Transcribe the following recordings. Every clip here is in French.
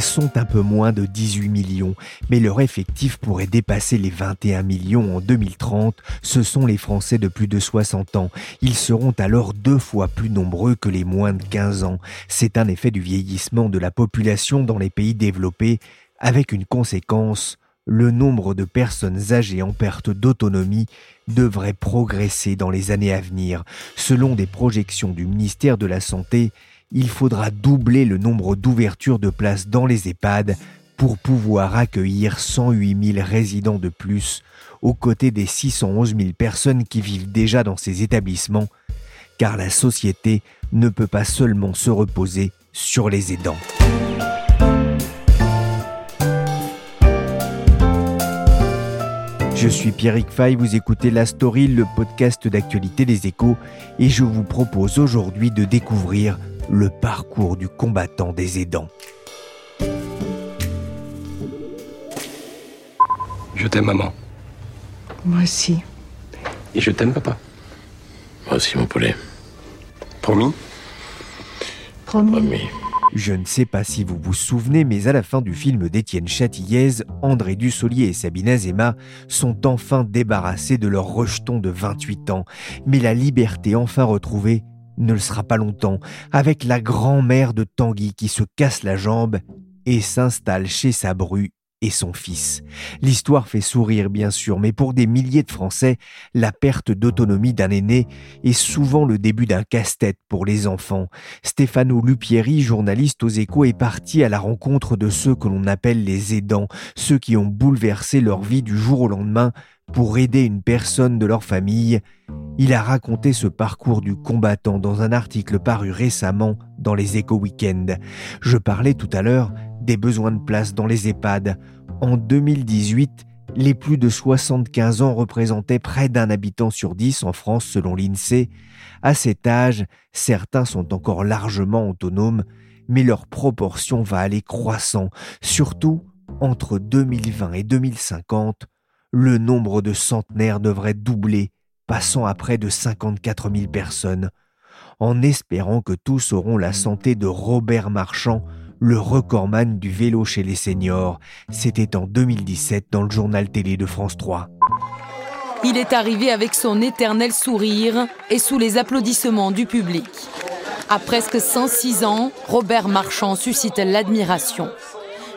Sont un peu moins de 18 millions, mais leur effectif pourrait dépasser les 21 millions en 2030. Ce sont les Français de plus de 60 ans. Ils seront alors deux fois plus nombreux que les moins de 15 ans. C'est un effet du vieillissement de la population dans les pays développés, avec une conséquence le nombre de personnes âgées en perte d'autonomie devrait progresser dans les années à venir. Selon des projections du ministère de la Santé, il faudra doubler le nombre d'ouvertures de places dans les EHPAD pour pouvoir accueillir 108 000 résidents de plus, aux côtés des 611 000 personnes qui vivent déjà dans ces établissements, car la société ne peut pas seulement se reposer sur les aidants. Je suis Pierrick Fay, vous écoutez La Story, le podcast d'actualité des échos, et je vous propose aujourd'hui de découvrir le parcours du combattant des aidants. Je t'aime maman. Moi aussi. Et je t'aime papa. Moi aussi mon poulet. Promis? Promis. Promis. Je ne sais pas si vous vous souvenez, mais à la fin du film d'Étienne Châtillaise, André Dussolier et Sabine Azema sont enfin débarrassés de leur rejeton de 28 ans. Mais la liberté enfin retrouvée ne le sera pas longtemps, avec la grand-mère de Tanguy qui se casse la jambe et s'installe chez sa bru et son fils. L'histoire fait sourire bien sûr, mais pour des milliers de Français, la perte d'autonomie d'un aîné est souvent le début d'un casse-tête pour les enfants. Stefano Lupieri, journaliste aux échos, est parti à la rencontre de ceux que l'on appelle les aidants, ceux qui ont bouleversé leur vie du jour au lendemain pour aider une personne de leur famille. Il a raconté ce parcours du combattant dans un article paru récemment dans les Échos Weekend. Je parlais tout à l'heure des besoins de place dans les EHPAD. En 2018, les plus de 75 ans représentaient près d'un habitant sur dix en France selon l'INSEE. À cet âge, certains sont encore largement autonomes, mais leur proportion va aller croissant, surtout entre 2020 et 2050 le nombre de centenaires devrait doubler, passant à près de 54 000 personnes, en espérant que tous auront la santé de Robert Marchand, le recordman du vélo chez les seniors. C'était en 2017 dans le journal télé de France 3. Il est arrivé avec son éternel sourire et sous les applaudissements du public. À presque 106 ans, Robert Marchand suscite l'admiration.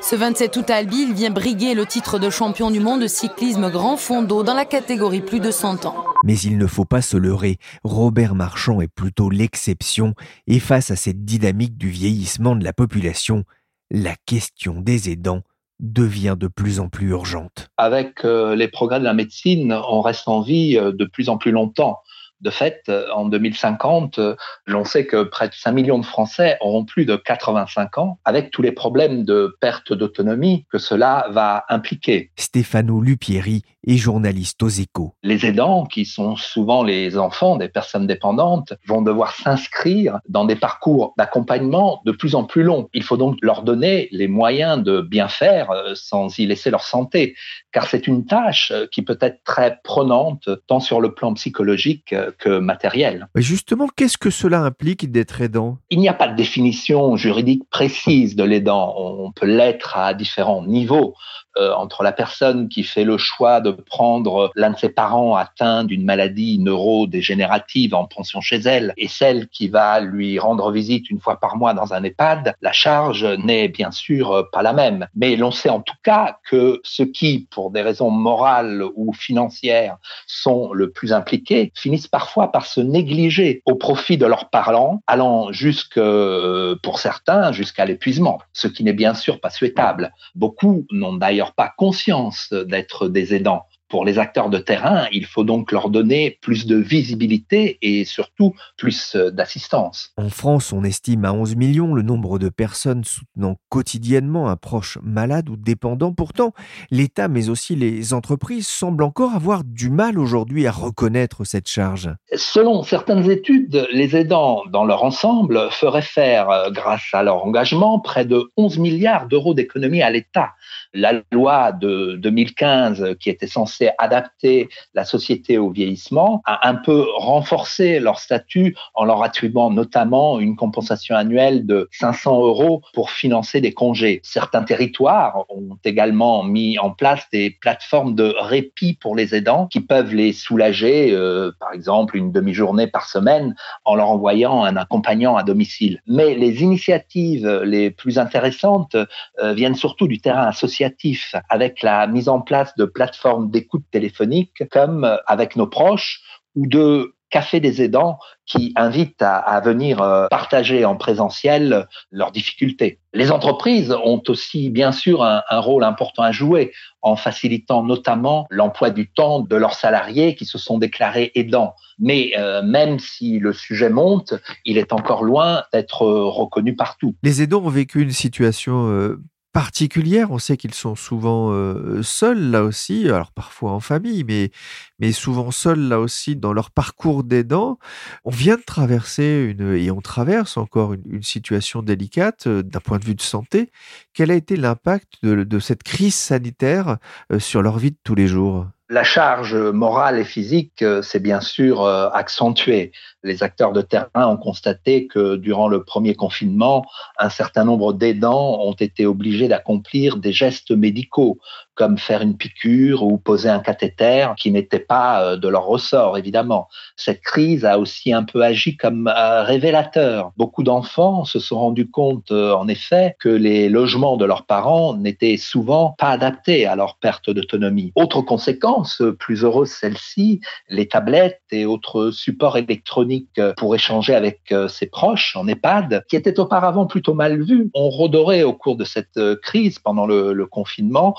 Ce 27 août à Albi, il vient briguer le titre de champion du monde de cyclisme grand fond d'eau dans la catégorie plus de 100 ans. Mais il ne faut pas se leurrer, Robert Marchand est plutôt l'exception et face à cette dynamique du vieillissement de la population, la question des aidants devient de plus en plus urgente. Avec euh, les progrès de la médecine, on reste en vie euh, de plus en plus longtemps. De fait, euh, en 2050, euh, l'on sait que près de 5 millions de Français auront plus de 85 ans, avec tous les problèmes de perte d'autonomie que cela va impliquer. Stéphano Lupieri est journaliste aux échos. Les aidants, qui sont souvent les enfants des personnes dépendantes, vont devoir s'inscrire dans des parcours d'accompagnement de plus en plus longs. Il faut donc leur donner les moyens de bien faire euh, sans y laisser leur santé, car c'est une tâche qui peut être très prenante, tant sur le plan psychologique que matériel. Justement, qu'est-ce que cela implique d'être aidant? Il n'y a pas de définition juridique précise de l'aidant. On peut l'être à différents niveaux. Euh, entre la personne qui fait le choix de prendre l'un de ses parents atteint d'une maladie neurodégénérative en pension chez elle et celle qui va lui rendre visite une fois par mois dans un EHPAD, la charge n'est bien sûr pas la même. Mais l'on sait en tout cas que ceux qui, pour des raisons morales ou financières, sont le plus impliqués, finissent parfois par se négliger au profit de leurs parents, allant jusque, euh, pour certains, jusqu'à l'épuisement, ce qui n'est bien sûr pas souhaitable. Beaucoup n'ont d'ailleurs pas conscience d'être des aidants. Pour les acteurs de terrain, il faut donc leur donner plus de visibilité et surtout plus euh, d'assistance. En France, on estime à 11 millions le nombre de personnes soutenant quotidiennement un proche malade ou dépendant. Pourtant, l'État, mais aussi les entreprises, semblent encore avoir du mal aujourd'hui à reconnaître cette charge. Selon certaines études, les aidants dans leur ensemble feraient faire, euh, grâce à leur engagement, près de 11 milliards d'euros d'économies à l'État. La loi de 2015, qui était censée adapter la société au vieillissement, a un peu renforcé leur statut en leur attribuant notamment une compensation annuelle de 500 euros pour financer des congés. Certains territoires ont également mis en place des plateformes de répit pour les aidants qui peuvent les soulager, euh, par exemple une demi-journée par semaine, en leur envoyant un accompagnant à domicile. Mais les initiatives les plus intéressantes euh, viennent surtout du terrain associatif, avec la mise en place de plateformes d'écoute téléphonique comme euh, avec nos proches ou de café des aidants qui invitent à, venir euh, partager en présentiel leurs difficultés. Les entreprises ont aussi bien sûr un, rôle important à jouer en facilitant notamment l'emploi du temps de leurs salariés qui se sont déclarés aidants. Mais euh, même si le sujet monte, il est encore loin d'être reconnu partout. Les aidants ont vécu une situation particulière. On sait qu'ils sont souvent euh, seuls là aussi, alors parfois en famille, mais, mais souvent seuls là aussi dans leur parcours d'aidant. On vient de traverser une, et on traverse encore une, situation délicate euh, d'un point de vue de santé. Quel a été l'impact de, cette crise sanitaire euh, sur leur vie de tous les jours? La charge morale et physique s'est bien sûr accentuée les acteurs de terrain ont constaté que durant le premier confinement, un certain nombre d'aidants ont été obligés d'accomplir des gestes médicaux, comme faire une piqûre ou poser un cathéter, qui n'était pas euh, de leur ressort, évidemment. Cette crise a aussi un peu agi comme révélateur. Beaucoup d'enfants se sont rendus compte, euh, en effet, que les logements de leurs parents n'étaient souvent pas adaptés à leur perte d'autonomie. Autre conséquence, plus heureuse celle-ci, les tablettes et autres supports électroniques euh, pour échanger avec euh, ses proches en EHPAD, qui étaient auparavant plutôt mal vus, ont redoré au cours de cette euh, crise pendant le, confinement,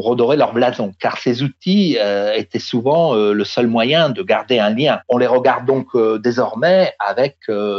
redoré leur blason, car ces outils étaient souvent le seul moyen de garder un lien. On les regarde donc désormais avec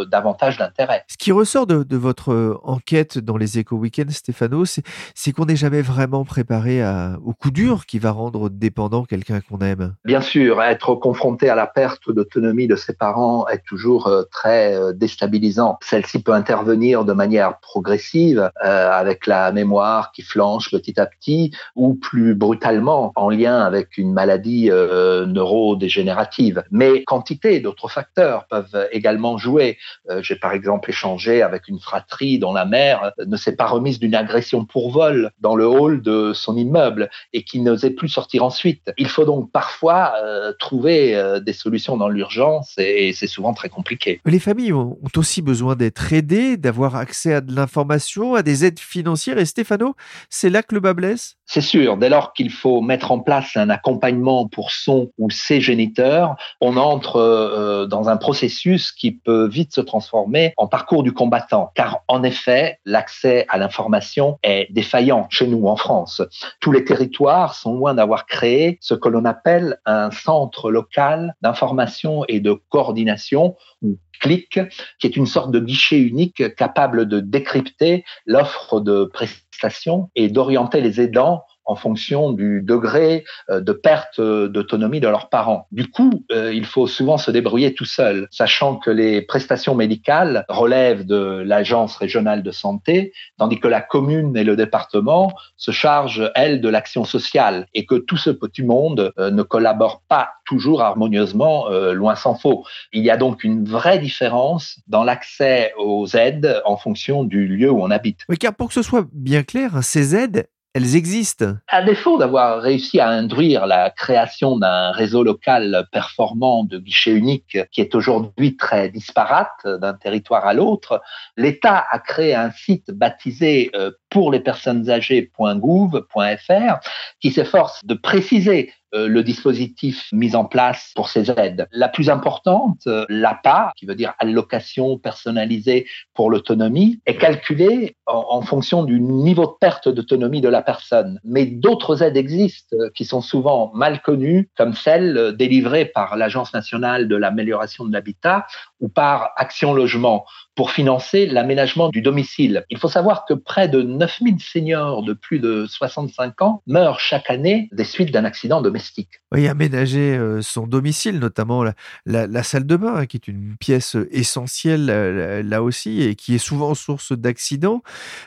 davantage d'intérêt. Ce qui ressort de, votre enquête dans les éco-weekends, Stéphano, c'est qu'on n'est jamais vraiment préparé au coup dur qui va rendre dépendant quelqu'un qu'on aime. Bien sûr, être confronté à la perte d'autonomie de ses parents est toujours euh, très euh, déstabilisant. Celle-ci peut intervenir de manière progressive euh, avec la mémoire qui flanche petit à petit ou plus brutalement en lien avec une maladie neurodégénérative. Mais quantité d'autres facteurs peuvent également jouer. J'ai par exemple échangé avec une fratrie dont la mère ne s'est pas remise d'une agression pour vol dans le hall de son immeuble et qui n'osait plus sortir ensuite. Il faut donc parfois trouver des solutions dans l'urgence et c'est souvent très compliqué. Les familles ont aussi besoin d'être aidées, d'avoir accès à de l'information, à des aides financières. Et Stéphano, c'est là que le bas blesse? C'est sûr, dès lors qu'il faut mettre en place un accompagnement pour son ou ses géniteurs, on entre euh, dans un processus qui peut vite se transformer en parcours du combattant. Car en effet, l'accès à l'information est défaillant chez nous en France. Tous les territoires sont loin d'avoir créé ce que l'on appelle un centre local d'information et de coordination ou CLIC, qui est une sorte de guichet unique capable de décrypter l'offre de prestations et d'orienter les aidants en fonction du degré euh, de perte d'autonomie de leurs parents. Du coup, euh, il faut souvent se débrouiller tout seul, sachant que les prestations médicales relèvent de l'agence régionale de santé, tandis que la commune et le département se chargent, elles, de l'action sociale, et que tout ce petit monde euh, ne collabore pas toujours harmonieusement, loin s'en faut. Il y a donc une vraie différence dans l'accès aux aides en fonction du lieu où on habite. Oui, car pour que ce soit bien clair, ces aides, elles existent. À défaut d'avoir réussi à induire la création d'un réseau local performant de guichets uniques qui est aujourd'hui très disparate d'un territoire à l'autre, l'État a créé un site baptisé euh, pour les personnes âgées.gouv.fr qui s'efforce de préciser le dispositif mis en place pour ces aides. La plus importante, euh, l'APA, qui veut dire allocation personnalisée pour l'autonomie, est calculée en, fonction du niveau de perte d'autonomie de la personne. Mais d'autres aides existent euh, qui sont souvent mal connues, comme celles délivrées par l'Agence nationale de l'amélioration de l'habitat ou par Action Logement pour financer l'aménagement du domicile. Il faut savoir que près de 9000 seniors de plus de 65 ans meurent chaque année des suites d'un accident domestique. Oui, aménager euh, son domicile, notamment la, la, la, salle de bain, qui est une pièce essentielle là, là aussi et qui est souvent source d'accidents.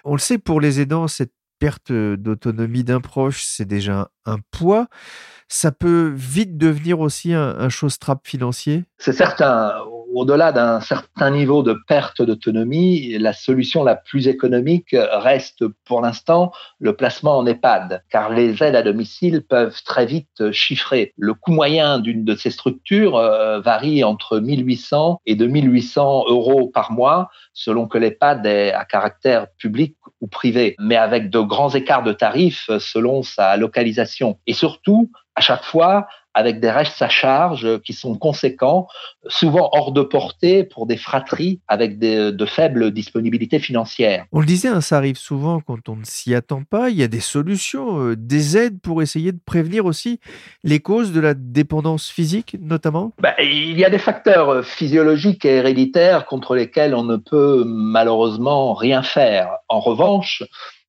On le sait, pour les aidants, cette perte d'autonomie d'un proche, c'est déjà un poids. Ça peut vite devenir aussi un, un chose-trappe financier? C'est certain au-delà d'un certain niveau de perte d'autonomie, la solution la plus économique reste pour l'instant le placement en EHPAD, car les aides à domicile peuvent très vite chiffrer. Le coût moyen d'une de ces structures euh, varie entre 1800 et 2800 euros par mois, selon que l'EHPAD est à caractère public ou privé, mais avec de grands écarts de tarifs selon sa localisation. Et surtout, à chaque fois, avec des restes à charge qui sont conséquents, souvent hors de portée pour des fratries avec des, de faibles disponibilités financières. On le disait, hein, ça arrive souvent quand on ne s'y attend pas. Il y a des solutions, euh, des aides pour essayer de prévenir aussi les causes de la dépendance physique, notamment? Ben, Il y a des facteurs physiologiques et héréditaires contre lesquels on ne peut malheureusement rien faire. En revanche,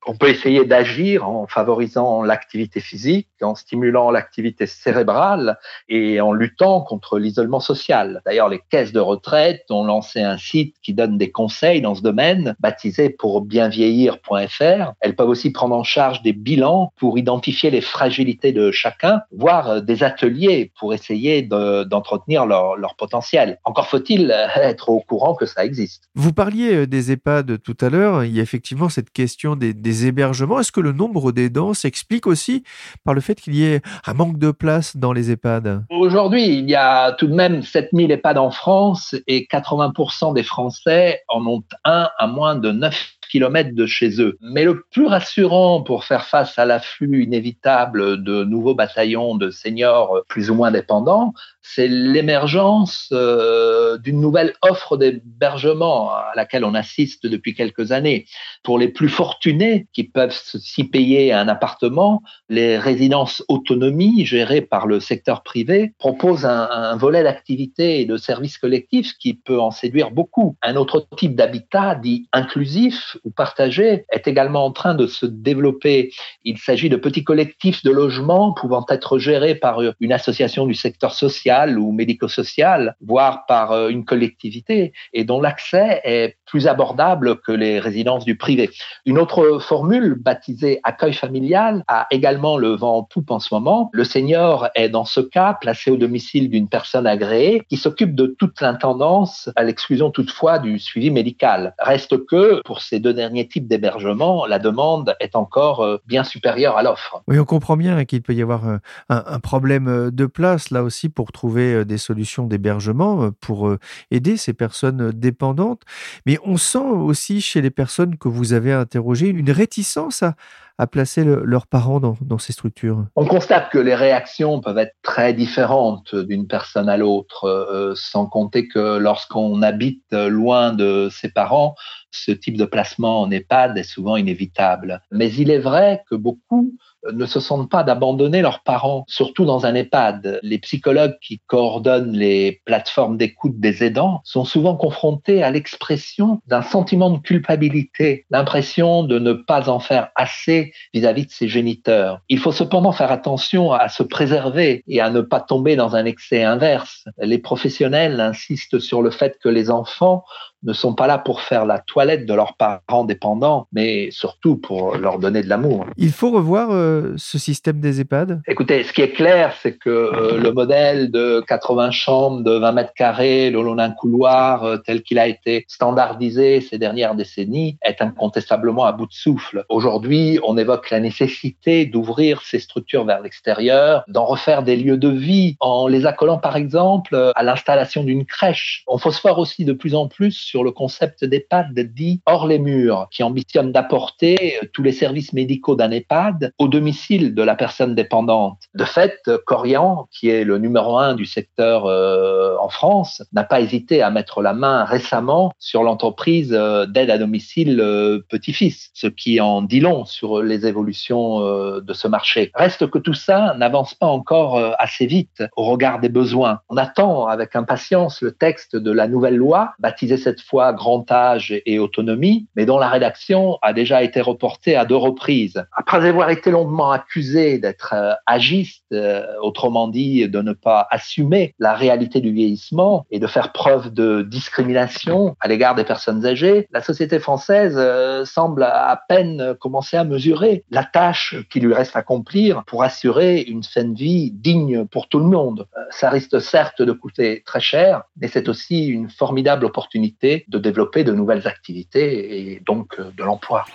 on peut essayer d'agir en favorisant l'activité physique, en stimulant l'activité cérébrale et en luttant contre l'isolement social. D'ailleurs, les caisses de retraite ont lancé un site qui donne des conseils dans ce domaine, baptisé pour bienvieillir.fr. Elles peuvent aussi prendre en charge des bilans pour identifier les fragilités de chacun, voire des ateliers pour essayer d'entretenir de, leur, potentiel. Encore faut-il être au courant que ça existe. Vous parliez des EHPAD tout à l'heure. Il y a effectivement cette question des, des des hébergements. Est-ce que le nombre d'aidants s'explique aussi par le fait qu'il y ait un manque de place dans les EHPAD? Aujourd'hui, il y a tout de même 7000 EHPAD en France et 80% des Français en ont un à moins de 9 de chez eux. Mais le plus rassurant pour faire face à l'afflux inévitable de nouveaux bataillons de seniors plus ou moins dépendants, c'est l'émergence euh, d'une nouvelle offre d'hébergement à laquelle on assiste depuis quelques années. Pour les plus fortunés qui peuvent s'y payer un appartement, les résidences autonomie gérées par le secteur privé proposent un, un volet d'activité et de services collectifs qui peut en séduire beaucoup. Un autre type d'habitat dit inclusif ou partagé est également en train de se développer. Il s'agit de petits collectifs de logements pouvant être gérés par une association du secteur social ou médico-social, voire par euh, une collectivité, et dont l'accès est plus abordable que les résidences du privé. Une autre formule, baptisée accueil familial, a également le vent en poupe en ce moment. Le senior est dans ce cas placé au domicile d'une personne agréée qui s'occupe de toute l'intendance, à l'exclusion toutefois du suivi médical. Reste que, pour ces deux derniers types d'hébergement, la demande est encore euh, bien supérieure à l'offre. Oui, on comprend bien qu'il peut y avoir euh, un, un, problème de place là aussi pour trouver des solutions d'hébergement pour aider ces personnes dépendantes. Mais on sent aussi chez les personnes que vous avez interrogées une réticence à, à placer le, leurs parents dans, dans, ces structures? On constate que les réactions peuvent être très différentes d'une personne à l'autre, euh, sans compter que lorsqu'on habite loin de ses parents, ce type de placement en EHPAD est souvent inévitable. Mais il est vrai que beaucoup ne se sentent pas d'abandonner leurs parents, surtout dans un EHPAD. Les psychologues qui coordonnent les plateformes d'écoute des aidants sont souvent confrontés à l'expression d'un sentiment de culpabilité, l'impression de ne pas en faire assez vis-à-vis -vis de ses géniteurs. Il faut cependant faire attention à se préserver et à ne pas tomber dans un excès inverse. Les professionnels insistent sur le fait que les enfants ne sont pas là pour faire la toilette de leurs parents dépendants, mais surtout pour leur donner de l'amour. Il faut revoir euh, ce système des EHPAD? Écoutez, ce qui est clair, c'est que euh, le modèle de 80 chambres, de 20 mètres carrés, le long d'un couloir, euh, tel qu'il a été standardisé ces dernières décennies, est incontestablement à bout de souffle. Aujourd'hui, on évoque la nécessité d'ouvrir ces structures vers l'extérieur, d'en refaire des lieux de vie, en les accolant par exemple à l'installation d'une crèche. On phosphore aussi de plus en plus sur le concept d'EHPAD dit hors les murs, qui ambitionne d'apporter tous les services médicaux d'un EHPAD au domicile de la personne dépendante. De fait, Corian, qui est le numéro un du secteur euh, en France, n'a pas hésité à mettre la main récemment sur l'entreprise euh, d'aide à domicile euh, petit-fils, ce qui en dit long sur les évolutions de ce marché. Reste que tout ça n'avance pas encore assez vite au regard des besoins. On attend avec impatience le texte de la nouvelle loi, baptisée cette fois Grand âge et autonomie, mais dont la rédaction a déjà été reportée à deux reprises. Après avoir été longuement accusé d'être agiste, autrement dit de ne pas assumer la réalité du vieillissement et de faire preuve de discrimination à l'égard des personnes âgées, la société française euh, semble à peine commencer à mesurer la tâche qui lui reste à accomplir pour assurer une de vie digne pour tout le monde. Euh, ça risque certes de coûter très cher, mais c'est aussi une formidable opportunité de développer de nouvelles activités et donc euh, de l'emploi.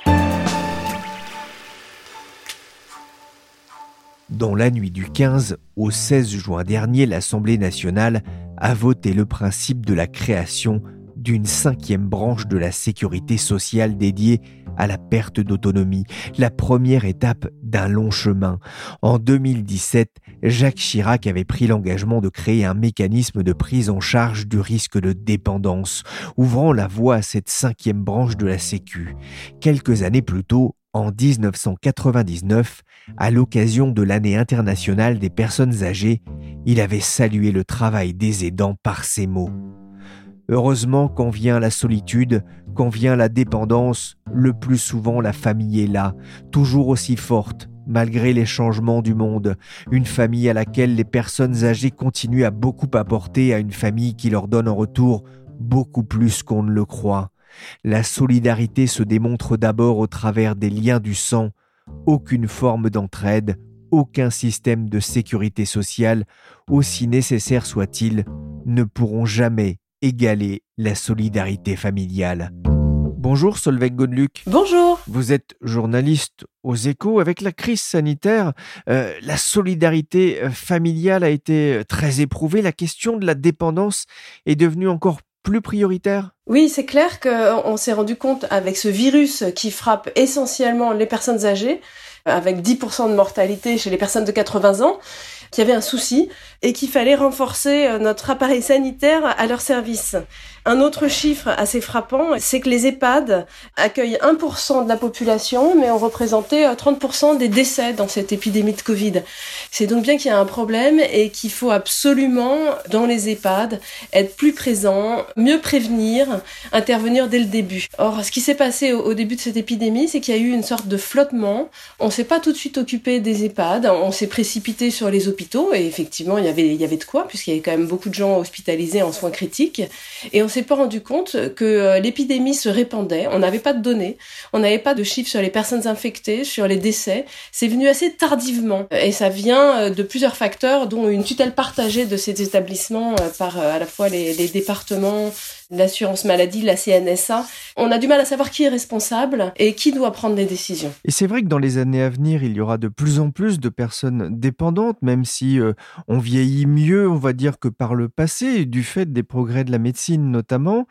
Dans la nuit du 15 au 16 juin dernier, l'Assemblée nationale a voté le principe de la création d'une cinquième branche de la sécurité sociale dédiée à la perte d'autonomie, la première étape d'un long chemin. En 2017, Jacques Chirac avait pris l'engagement de créer un mécanisme de prise en charge du risque de dépendance, ouvrant la voie à cette cinquième branche de la Sécu. Quelques années plus tôt, en 1999, à l'occasion de l'année internationale des personnes âgées, il avait salué le travail des aidants par ces mots. Heureusement, quand vient la solitude, quand vient la dépendance, le plus souvent la famille est là, toujours aussi forte, malgré les changements du monde, une famille à laquelle les personnes âgées continuent à beaucoup apporter à une famille qui leur donne en retour beaucoup plus qu'on ne le croit. La solidarité se démontre d'abord au travers des liens du sang. Aucune forme d'entraide, aucun système de sécurité sociale, aussi nécessaire soit-il, ne pourront jamais égaler la solidarité familiale. Bonjour Solveig Godluc. Bonjour. Vous êtes journaliste aux échos. Avec la crise sanitaire, euh, la solidarité euh, familiale a été très éprouvée. La question de la dépendance est devenue encore plus prioritaire Oui, c'est clair qu'on s'est rendu compte avec ce virus qui frappe essentiellement les personnes âgées, avec 10% de mortalité chez les personnes de 80 ans, qu'il y avait un souci et qu'il fallait renforcer euh, notre appareil sanitaire à leur service. Un autre chiffre assez frappant, c'est que les EHPAD accueillent 1% de la population, mais ont représenté 30% euh, des décès dans cette épidémie de Covid. C'est donc bien qu'il y a un problème et qu'il faut absolument, dans les EHPAD, être plus présent, mieux prévenir, intervenir dès le début. Or, ce qui s'est passé au, début de cette épidémie, c'est qu'il y a eu une sorte de flottement. On s'est pas tout de suite occupé des EHPAD, on s'est précipité sur les hôpitaux, et effectivement, il y avait, il y avait de quoi, puisqu'il y avait quand même beaucoup de gens hospitalisés en soins critiques, et on s'est pas rendu compte que euh, l'épidémie se répandait. On n'avait pas de données, on n'avait pas de chiffres sur les personnes infectées, sur les décès. C'est venu assez tardivement et ça vient euh, de plusieurs facteurs, dont une tutelle partagée de ces établissements euh, par à la fois les, les départements, l'assurance maladie, la CNSA. On a du mal à savoir qui est responsable et qui doit prendre des décisions. Et c'est vrai que dans les années à venir, il y aura de plus en plus de personnes dépendantes, même si euh, on vieillit mieux, on va dire, que par le passé, du fait des progrès de la médecine notamment.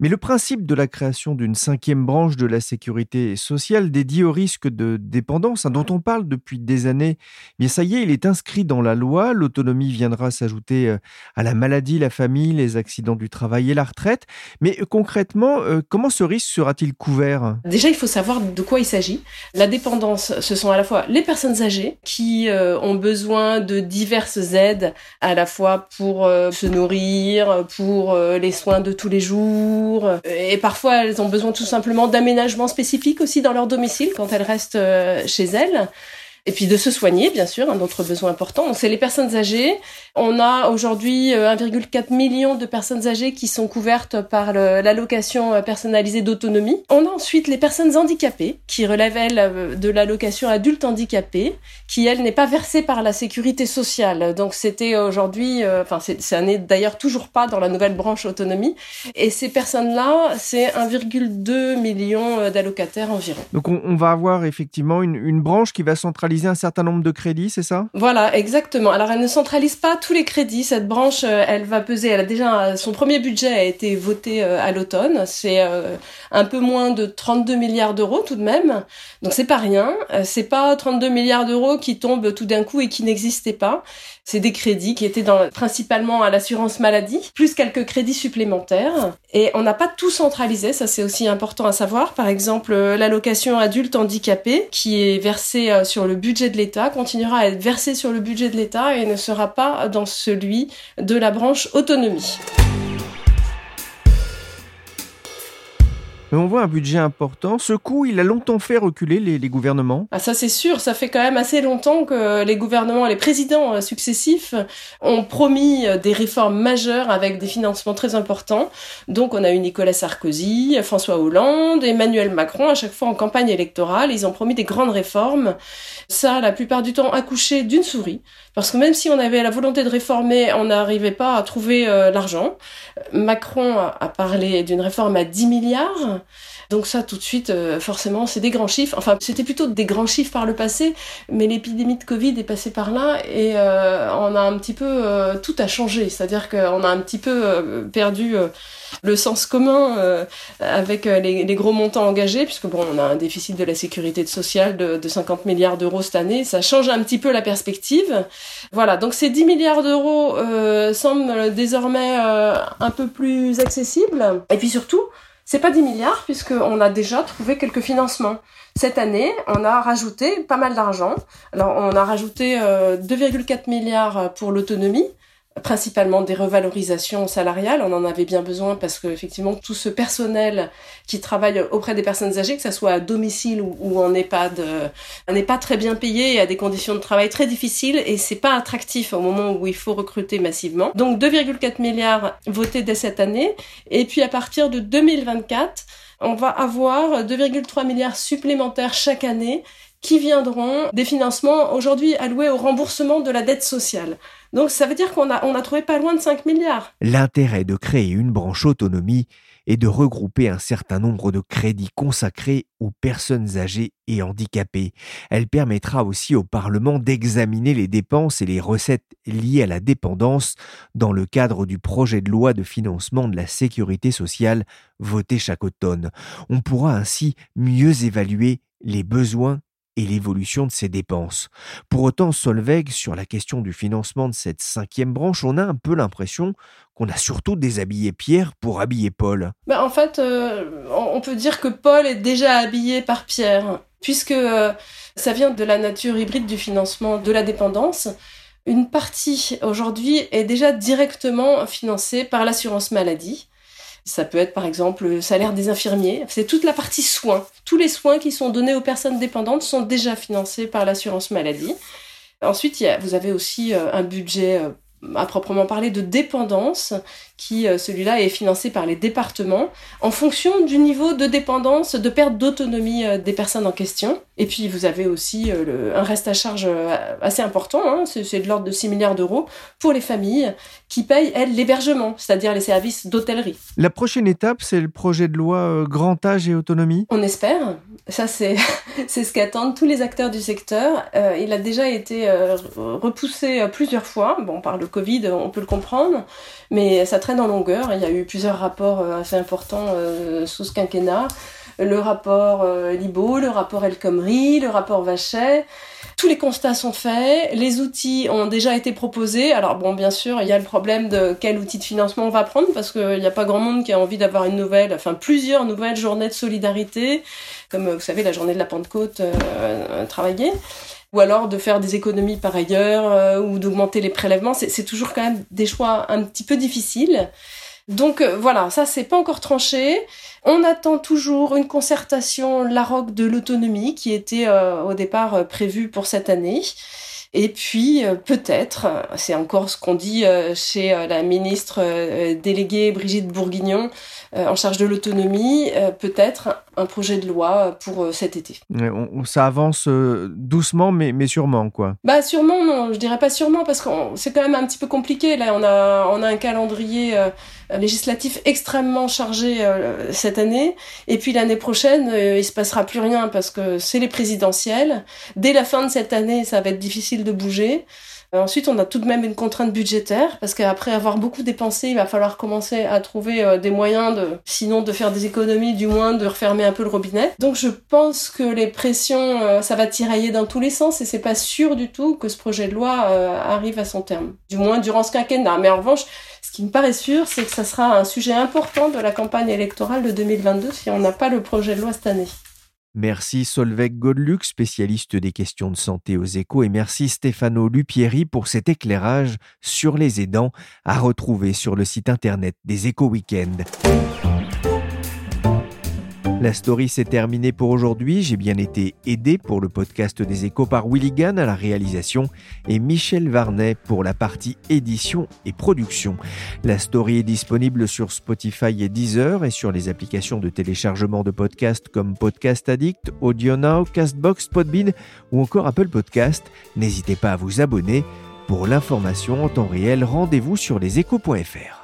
Mais le principe de la création d'une cinquième branche de la sécurité sociale dédiée au risque de dépendance, hein, dont on parle depuis des années, eh bien ça y est, il est inscrit dans la loi. L'autonomie viendra s'ajouter euh, à la maladie, la famille, les accidents du travail et la retraite. Mais euh, concrètement, euh, comment ce risque sera-t-il couvert? Déjà, il faut savoir de quoi il s'agit. La dépendance, ce sont à la fois les personnes âgées qui euh, ont besoin de diverses aides, à la fois pour se nourrir, pour les soins de tous les jours, et parfois elles ont besoin tout simplement d'aménagements spécifiques aussi dans leur domicile quand elles restent chez elles. Et puis de se soigner, bien sûr, un autre besoin important. C'est les personnes âgées. On a aujourd'hui 1,4 euh, million de personnes âgées qui sont couvertes par l'allocation euh, personnalisée d'autonomie. On a ensuite les personnes handicapées qui relèvent, elles, euh, de l'allocation adulte handicapé, qui, elle, n'est pas versée par la sécurité sociale. Donc c'était aujourd'hui, enfin, ça n'est d'ailleurs toujours pas dans la nouvelle branche autonomie. Et ces personnes-là, c'est 1,2 million d'allocataires environ. Donc on, va avoir effectivement une branche qui va centraliser centraliser un certain nombre de crédits, c'est ça? Voilà, exactement. Alors elle ne centralise pas tous les crédits. Cette branche, euh, elle va peser. Elle a déjà son premier budget a été voté euh, à l'automne. C'est euh, un peu moins de 32 milliards d'euros tout de même. Donc c'est pas rien. C'est pas 32 milliards d'euros qui tombent tout d'un coup et qui n'existaient pas. C'est des crédits qui étaient principalement à l'assurance maladie, plus quelques crédits supplémentaires. Et on n'a pas tout centralisé, ça c'est aussi important à savoir. Par exemple, l'allocation adulte handicapé, qui est versée sur le budget de l'État, continuera à être versée sur le budget de l'État et ne sera pas dans celui de la branche autonomie. On voit un budget important. Ce coup, il a longtemps fait reculer les, gouvernements. Ah, ça c'est sûr, ça fait quand même assez longtemps que les gouvernements, les présidents euh, successifs ont promis euh, des réformes majeures avec des financements très importants. Donc on a eu Nicolas Sarkozy, François Hollande, Emmanuel Macron, à chaque fois en campagne électorale, ils ont promis des grandes réformes. Ça, la plupart du temps, accouché d'une souris. Parce que même si on avait la volonté de réformer, on n'arrivait pas à trouver euh, l'argent. Macron a parlé d'une réforme à 10 milliards. Donc ça, tout de suite, euh, forcément, c'est des grands chiffres. Enfin, c'était plutôt des grands chiffres par le passé, mais l'épidémie de Covid est passée par là et euh, on a un petit peu euh, tout a changé. C'est-à-dire qu'on a un petit peu perdu le sens commun avec les, gros montants engagés, puisque bon, on a un déficit de la sécurité sociale de, de 50 milliards d'euros cette année. Ça change un petit peu la perspective. Voilà, donc ces 10 milliards d'euros semblent désormais un peu plus accessibles. Et puis surtout, c'est pas 10 milliards puisqu'on a déjà trouvé quelques financements. Cette année, on a rajouté pas mal d'argent. Alors, on a rajouté 2,4 euh, milliards pour l'autonomie, principalement des revalorisations salariales. On en avait bien besoin parce que effectivement tout ce personnel qui travaille auprès des personnes âgées, que ce soit à domicile ou, en EHPAD, euh, n'est pas très bien payé et a des conditions de travail très difficiles et c'est pas attractif au moment où il faut recruter massivement. Donc 2,4 milliards votés dès cette année et puis à partir de 2024 on va avoir 2,3 milliards supplémentaires chaque année qui viendront des financements aujourd'hui alloués au remboursement de la dette sociale. Donc ça veut dire qu'on a, on a trouvé pas loin de 5 milliards. L'intérêt de créer une branche autonomie est de regrouper un certain nombre de crédits consacrés aux personnes âgées et handicapées. Elle permettra aussi au Parlement d'examiner les dépenses et les recettes liées à la dépendance dans le cadre du projet de loi de financement de la sécurité sociale voté chaque automne. On pourra ainsi mieux évaluer les besoins et l'évolution de ses dépenses. Pour autant, Solveig, sur la question du financement de cette cinquième branche, on a un peu l'impression qu'on a surtout déshabillé Pierre pour habiller Paul. Bah en fait, euh, on peut dire que Paul est déjà habillé par Pierre, puisque euh, ça vient de la nature hybride du financement de la dépendance. Une partie aujourd'hui est déjà directement financée par l'assurance maladie. Ça peut être par exemple le salaire des infirmiers. C'est toute la partie soins. Tous les soins qui sont donnés aux personnes dépendantes sont déjà financés par l'assurance maladie. Ensuite, vous avez aussi euh, un budget euh, à proprement parler de dépendance, qui euh, celui-là est financé par les départements en fonction du niveau de dépendance, de perte d'autonomie des personnes en question. Et puis vous avez aussi un reste à charge assez important, hein, c'est de l'ordre de 6 milliards d'euros pour les familles qui payent, elles, l'hébergement, c'est-à-dire les services d'hôtellerie. La prochaine étape, c'est le projet de loi euh, grand âge et autonomie On espère. Ça, c'est, c'est ce qu'attendent tous les acteurs du secteur. Euh, il a déjà été euh, repoussé plusieurs fois. Bon, par le Covid, on peut le comprendre, mais ça traîne en longueur. Il y a eu plusieurs rapports assez importants sous ce quinquennat. Le rapport Libo, le rapport El Khomri, le rapport Vachet. Tous les constats sont faits, les outils ont déjà été proposés. Alors bon, bien sûr, il y a le problème de quel outil de financement on va prendre parce qu'il n'y a pas grand monde qui a envie d'avoir une nouvelle, enfin plusieurs nouvelles journées de solidarité, comme vous savez la journée de la Pentecôte euh, travaillée ou alors de faire des économies par ailleurs euh, ou d'augmenter les prélèvements. C'est toujours quand même des choix un petit peu difficiles. Donc euh, voilà, ça c'est pas encore tranché. On attend toujours une concertation LAROC de l'autonomie qui était euh, au départ prévue pour cette année. Et puis peut-être, c'est encore ce qu'on dit chez la ministre déléguée Brigitte Bourguignon en charge de l'autonomie, peut-être un projet de loi pour cet été. ça avance doucement mais, mais sûrement quoi. Bah sûrement non, je dirais pas sûrement parce que c'est quand même un petit peu compliqué là, on a on a un calendrier législatif extrêmement chargé cette année. Et puis l'année prochaine, il se passera plus rien parce que c'est les présidentielles. Dès la fin de cette année, ça va être difficile de bouger. Euh, ensuite, on a tout de même une contrainte budgétaire, parce qu'après avoir beaucoup dépensé, il va falloir commencer à trouver euh, des moyens de, sinon de faire des économies, du moins de refermer un peu le robinet. Donc je pense que les pressions, euh, ça va tirailler dans tous les sens, et c'est pas sûr du tout que ce projet de loi arrive à son terme. Du moins durant ce quinquennat. Mais en revanche, ce qui me paraît sûr, c'est que ça sera un sujet important de la campagne électorale de 2022 si on n'a pas le projet de loi cette année. Merci Solveig Godluc, spécialiste des questions de santé aux échos, et merci Stefano Lupieri pour cet éclairage sur les aidants à retrouver sur le site internet des échos week-end. La story s'est terminée pour aujourd'hui. J'ai bien été aidé pour le podcast des échos par Willy Gann à la réalisation et Michel Varnet pour la partie édition et production. La story est disponible sur Spotify et Deezer et sur les applications de téléchargement de podcasts comme Podcast Addict, AudioNow, Castbox, Podbean ou encore Apple Podcast. N'hésitez pas à vous abonner. Pour l'information en temps réel, rendez-vous sur leséchos.fr.